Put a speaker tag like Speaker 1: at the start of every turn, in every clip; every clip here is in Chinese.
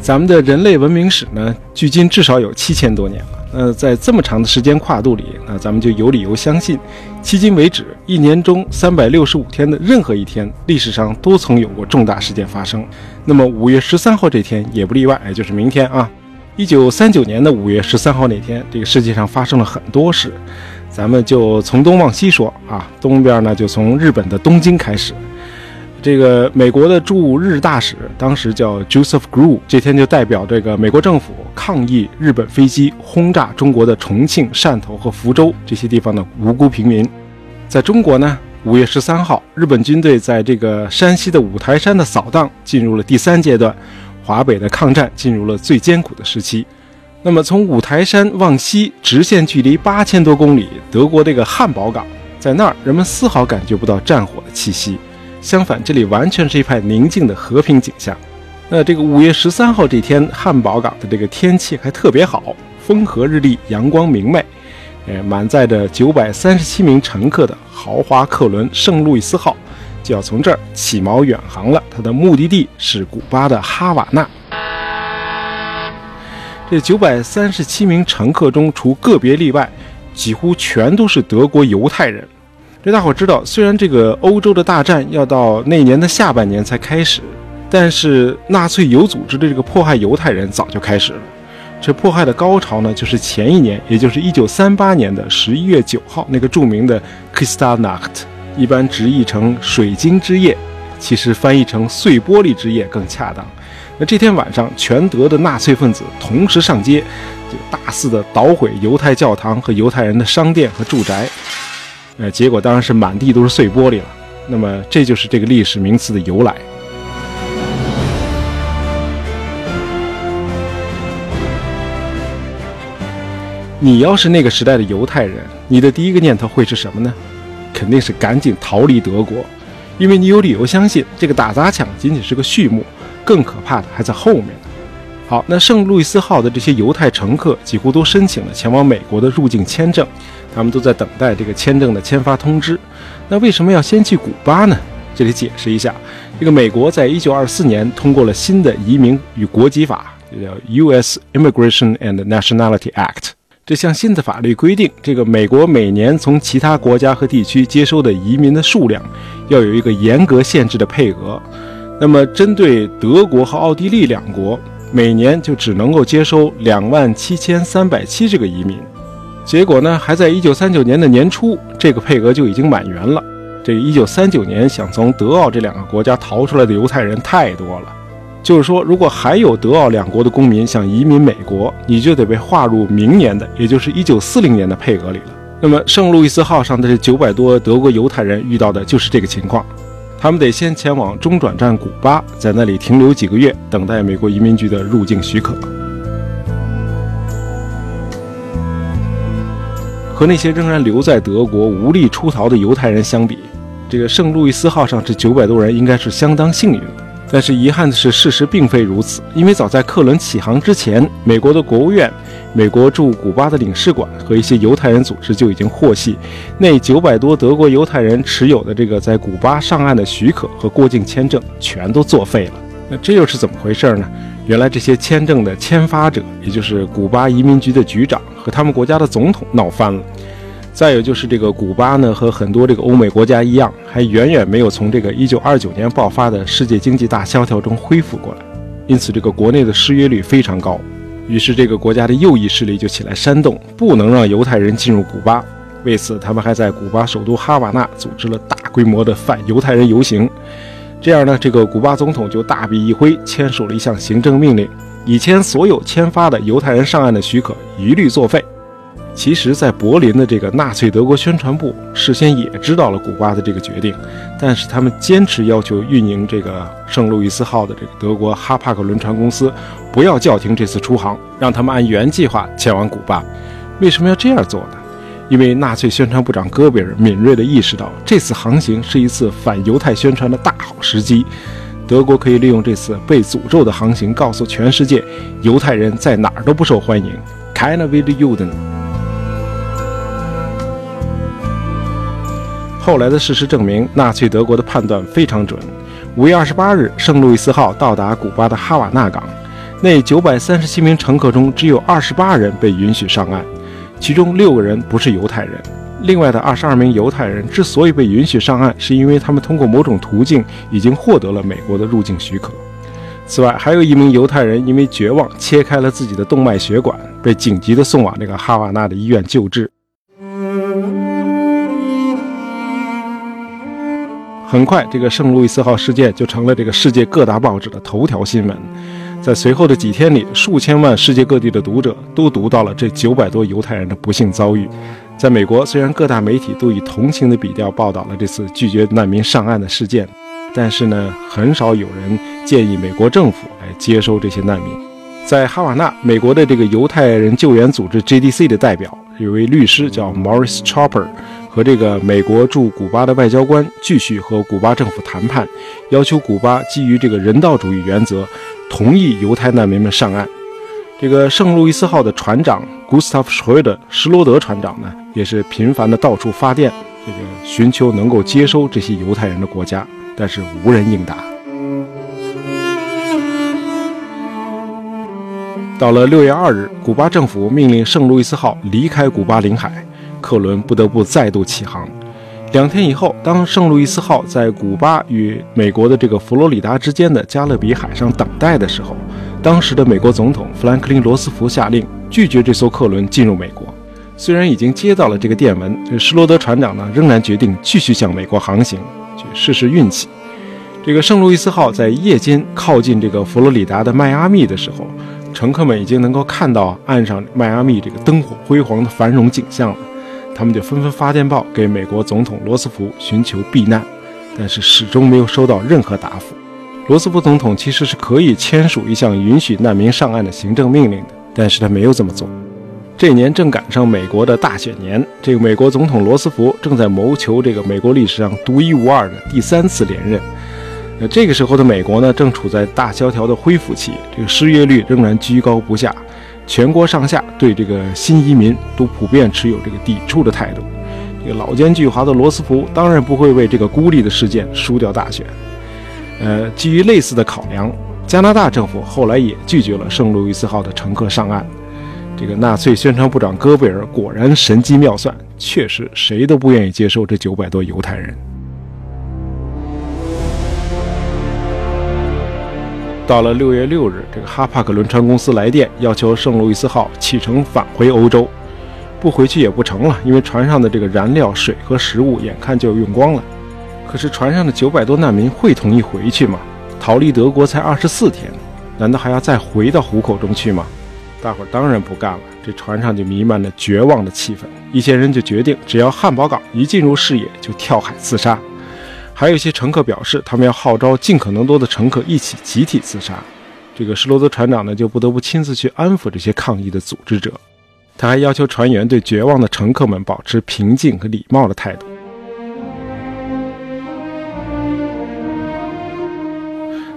Speaker 1: 咱们的人类文明史呢，距今至少有七千多年了。那在这么长的时间跨度里，那咱们就有理由相信，迄今为止，一年中三百六十五天的任何一天，历史上都曾有过重大事件发生。那么五月十三号这天也不例外，也就是明天啊。一九三九年的五月十三号那天，这个世界上发生了很多事。咱们就从东往西说啊，东边呢就从日本的东京开始。这个美国的驻日大使当时叫 Joseph Grew，这天就代表这个美国政府抗议日本飞机轰炸中国的重庆、汕头和福州这些地方的无辜平民。在中国呢，五月十三号，日本军队在这个山西的五台山的扫荡进入了第三阶段，华北的抗战进入了最艰苦的时期。那么从五台山往西，直线距离八千多公里，德国这个汉堡港，在那儿人们丝毫感觉不到战火的气息。相反，这里完全是一派宁静的和平景象。那这个五月十三号这天，汉堡港的这个天气还特别好，风和日丽，阳光明媚。呃，满载着九百三十七名乘客的豪华客轮圣路易斯号就要从这儿起锚远航了。它的目的地是古巴的哈瓦那。这九百三十七名乘客中，除个别例外，几乎全都是德国犹太人。这大伙知道，虽然这个欧洲的大战要到那年的下半年才开始，但是纳粹有组织的这个迫害犹太人早就开始了。这迫害的高潮呢，就是前一年，也就是一九三八年的十一月九号，那个著名的 Kristallnacht，一般直译成“水晶之夜”，其实翻译成“碎玻璃之夜”更恰当。那这天晚上，全德的纳粹分子同时上街，就大肆的捣毁犹太教堂和犹太人的商店和住宅。呃，结果当然是满地都是碎玻璃了。那么，这就是这个历史名词的由来。你要是那个时代的犹太人，你的第一个念头会是什么呢？肯定是赶紧逃离德国，因为你有理由相信这个打砸抢仅仅是个序幕，更可怕的还在后面。好，那圣路易斯号的这些犹太乘客几乎都申请了前往美国的入境签证，他们都在等待这个签证的签发通知。那为什么要先去古巴呢？这里解释一下，这个美国在一九二四年通过了新的移民与国籍法，叫 U.S. Immigration and Nationality Act。这项新的法律规定，这个美国每年从其他国家和地区接收的移民的数量，要有一个严格限制的配额。那么，针对德国和奥地利两国。每年就只能够接收两万七千三百七十个移民，结果呢，还在一九三九年的年初，这个配额就已经满员了。这一九三九年想从德奥这两个国家逃出来的犹太人太多了，就是说，如果还有德奥两国的公民想移民美国，你就得被划入明年的，也就是一九四零年的配额里了。那么，圣路易斯号上的这九百多德国犹太人遇到的就是这个情况。他们得先前往中转站古巴，在那里停留几个月，等待美国移民局的入境许可。和那些仍然留在德国无力出逃的犹太人相比，这个圣路易斯号上这九百多人应该是相当幸运的。但是遗憾的是，事实并非如此。因为早在客轮起航之前，美国的国务院、美国驻古巴的领事馆和一些犹太人组织就已经获悉，那九百多德国犹太人持有的这个在古巴上岸的许可和过境签证全都作废了。那这又是怎么回事呢？原来这些签证的签发者，也就是古巴移民局的局长和他们国家的总统闹翻了。再有就是这个古巴呢，和很多这个欧美国家一样，还远远没有从这个1929年爆发的世界经济大萧条中恢复过来，因此这个国内的失业率非常高。于是这个国家的右翼势力就起来煽动，不能让犹太人进入古巴。为此，他们还在古巴首都哈瓦那组织了大规模的反犹太人游行。这样呢，这个古巴总统就大笔一挥，签署了一项行政命令，以前所有签发的犹太人上岸的许可一律作废。其实，在柏林的这个纳粹德国宣传部事先也知道了古巴的这个决定，但是他们坚持要求运营这个圣路易斯号的这个德国哈帕克轮船公司不要叫停这次出航，让他们按原计划前往古巴。为什么要这样做呢？因为纳粹宣传部长戈贝尔敏锐地意识到，这次航行是一次反犹太宣传的大好时机，德国可以利用这次被诅咒的航行，告诉全世界，犹太人在哪儿都不受欢迎。Keine w i l l j u d e n。后来的事实证明，纳粹德国的判断非常准。五月二十八日，圣路易斯号到达古巴的哈瓦那港。那九百三十七名乘客中，只有二十八人被允许上岸，其中六个人不是犹太人。另外的二十二名犹太人之所以被允许上岸，是因为他们通过某种途径已经获得了美国的入境许可。此外，还有一名犹太人因为绝望切开了自己的动脉血管，被紧急的送往这个哈瓦那的医院救治。很快，这个圣路易斯号事件就成了这个世界各大报纸的头条新闻。在随后的几天里，数千万世界各地的读者都读到了这九百多犹太人的不幸遭遇。在美国，虽然各大媒体都以同情的笔调报道了这次拒绝难民上岸的事件，但是呢，很少有人建议美国政府来接收这些难民。在哈瓦那，美国的这个犹太人救援组织 JDC 的代表有位律师叫 Morris Chopper。和这个美国驻古巴的外交官继续和古巴政府谈判，要求古巴基于这个人道主义原则，同意犹太难民们上岸。这个圣路易斯号的船长 Gustav Schroeder 施罗德船长呢，也是频繁的到处发电，这个寻求能够接收这些犹太人的国家，但是无人应答。到了六月二日，古巴政府命令圣路易斯号离开古巴领海。客轮不得不再度起航。两天以后，当圣路易斯号在古巴与美国的这个佛罗里达之间的加勒比海上等待的时候，当时的美国总统富兰克林·罗斯福下令拒绝这艘客轮进入美国。虽然已经接到了这个电文，这施罗德船长呢仍然决定继续向美国航行，去试试运气。这个圣路易斯号在夜间靠近这个佛罗里达的迈阿密的时候，乘客们已经能够看到岸上迈阿密这个灯火辉煌的繁荣景象了。他们就纷纷发电报给美国总统罗斯福寻求避难，但是始终没有收到任何答复。罗斯福总统其实是可以签署一项允许难民上岸的行政命令的，但是他没有这么做。这年正赶上美国的大选年，这个美国总统罗斯福正在谋求这个美国历史上独一无二的第三次连任。那这个时候的美国呢，正处在大萧条的恢复期，这个失业率仍然居高不下。全国上下对这个新移民都普遍持有这个抵触的态度。这个老奸巨猾的罗斯福当然不会为这个孤立的事件输掉大选。呃，基于类似的考量，加拿大政府后来也拒绝了圣路易斯号的乘客上岸。这个纳粹宣传部长戈贝尔果然神机妙算，确实谁都不愿意接受这九百多犹太人。到了六月六日，这个哈帕克轮船公司来电，要求圣路易斯号启程返回欧洲。不回去也不成了，因为船上的这个燃料、水和食物眼看就要用光了。可是船上的九百多难民会同意回去吗？逃离德国才二十四天，难道还要再回到虎口中去吗？大伙儿当然不干了。这船上就弥漫着绝望的气氛，一些人就决定，只要汉堡港一进入视野，就跳海自杀。还有一些乘客表示，他们要号召尽可能多的乘客一起集体自杀。这个施罗德船长呢，就不得不亲自去安抚这些抗议的组织者。他还要求船员对绝望的乘客们保持平静和礼貌的态度。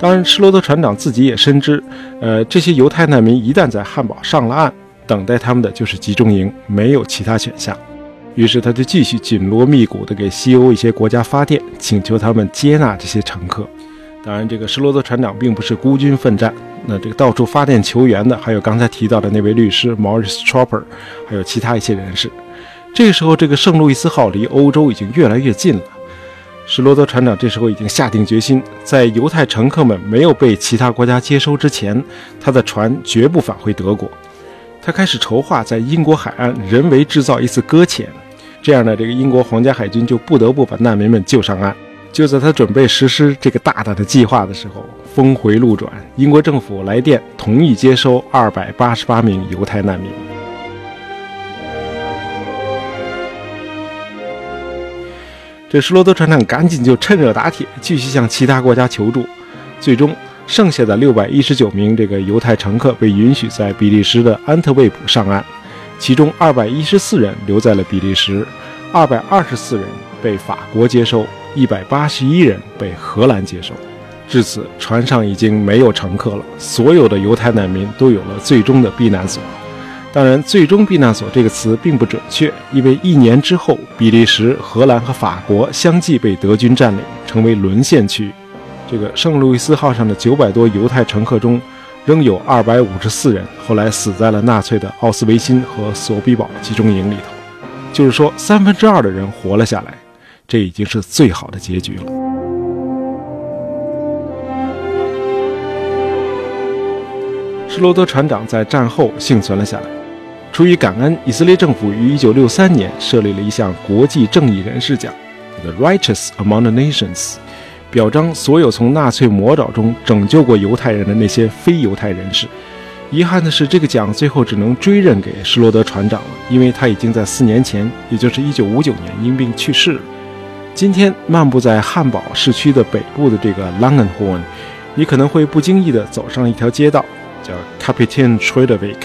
Speaker 1: 当然，施罗德船长自己也深知，呃，这些犹太难民一旦在汉堡上了岸，等待他们的就是集中营，没有其他选项。于是他就继续紧锣密鼓地给西欧一些国家发电，请求他们接纳这些乘客。当然，这个施罗德船长并不是孤军奋战，那这个到处发电求援的，还有刚才提到的那位律师 Morris Chopper，还有其他一些人士。这个时候，这个圣路易斯号离欧洲已经越来越近了。施罗德船长这时候已经下定决心，在犹太乘客们没有被其他国家接收之前，他的船绝不返回德国。他开始筹划在英国海岸人为制造一次搁浅。这样呢，这个英国皇家海军就不得不把难民们救上岸。就在他准备实施这个大胆的计划的时候，峰回路转，英国政府来电同意接收二百八十八名犹太难民。这施罗德船长赶紧就趁热打铁，继续向其他国家求助。最终，剩下的六百一十九名这个犹太乘客被允许在比利时的安特卫普上岸。其中二百一十四人留在了比利时，二百二十四人被法国接收，一百八十一人被荷兰接收。至此，船上已经没有乘客了，所有的犹太难民都有了最终的避难所。当然，“最终避难所”这个词并不准确，因为一年之后，比利时、荷兰和法国相继被德军占领，成为沦陷区。这个圣路易斯号上的九百多犹太乘客中，仍有二百五十四人后来死在了纳粹的奥斯维辛和索比堡集中营里头。就是说，三分之二的人活了下来，这已经是最好的结局了。施罗德船长在战后幸存了下来，出于感恩，以色列政府于1963年设立了一项国际正义人士奖，The Righteous Among the Nations，表彰所有从纳粹魔爪中拯救过犹太人的那些非犹太人士。遗憾的是，这个奖最后只能追认给施罗德船长了，因为他已经在四年前，也就是1959年因病去世了。今天漫步在汉堡市区的北部的这个 Langenhorn，你可能会不经意地走上一条街道，叫 Kapitän Schroederweg。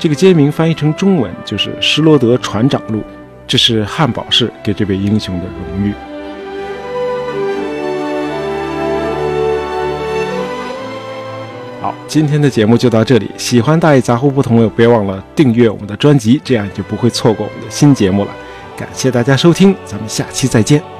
Speaker 1: 这个街名翻译成中文就是施罗德船长路，这是汉堡市给这位英雄的荣誉。好，今天的节目就到这里。喜欢大爷杂货铺的朋友，别忘了订阅我们的专辑，这样就不会错过我们的新节目了。感谢大家收听，咱们下期再见。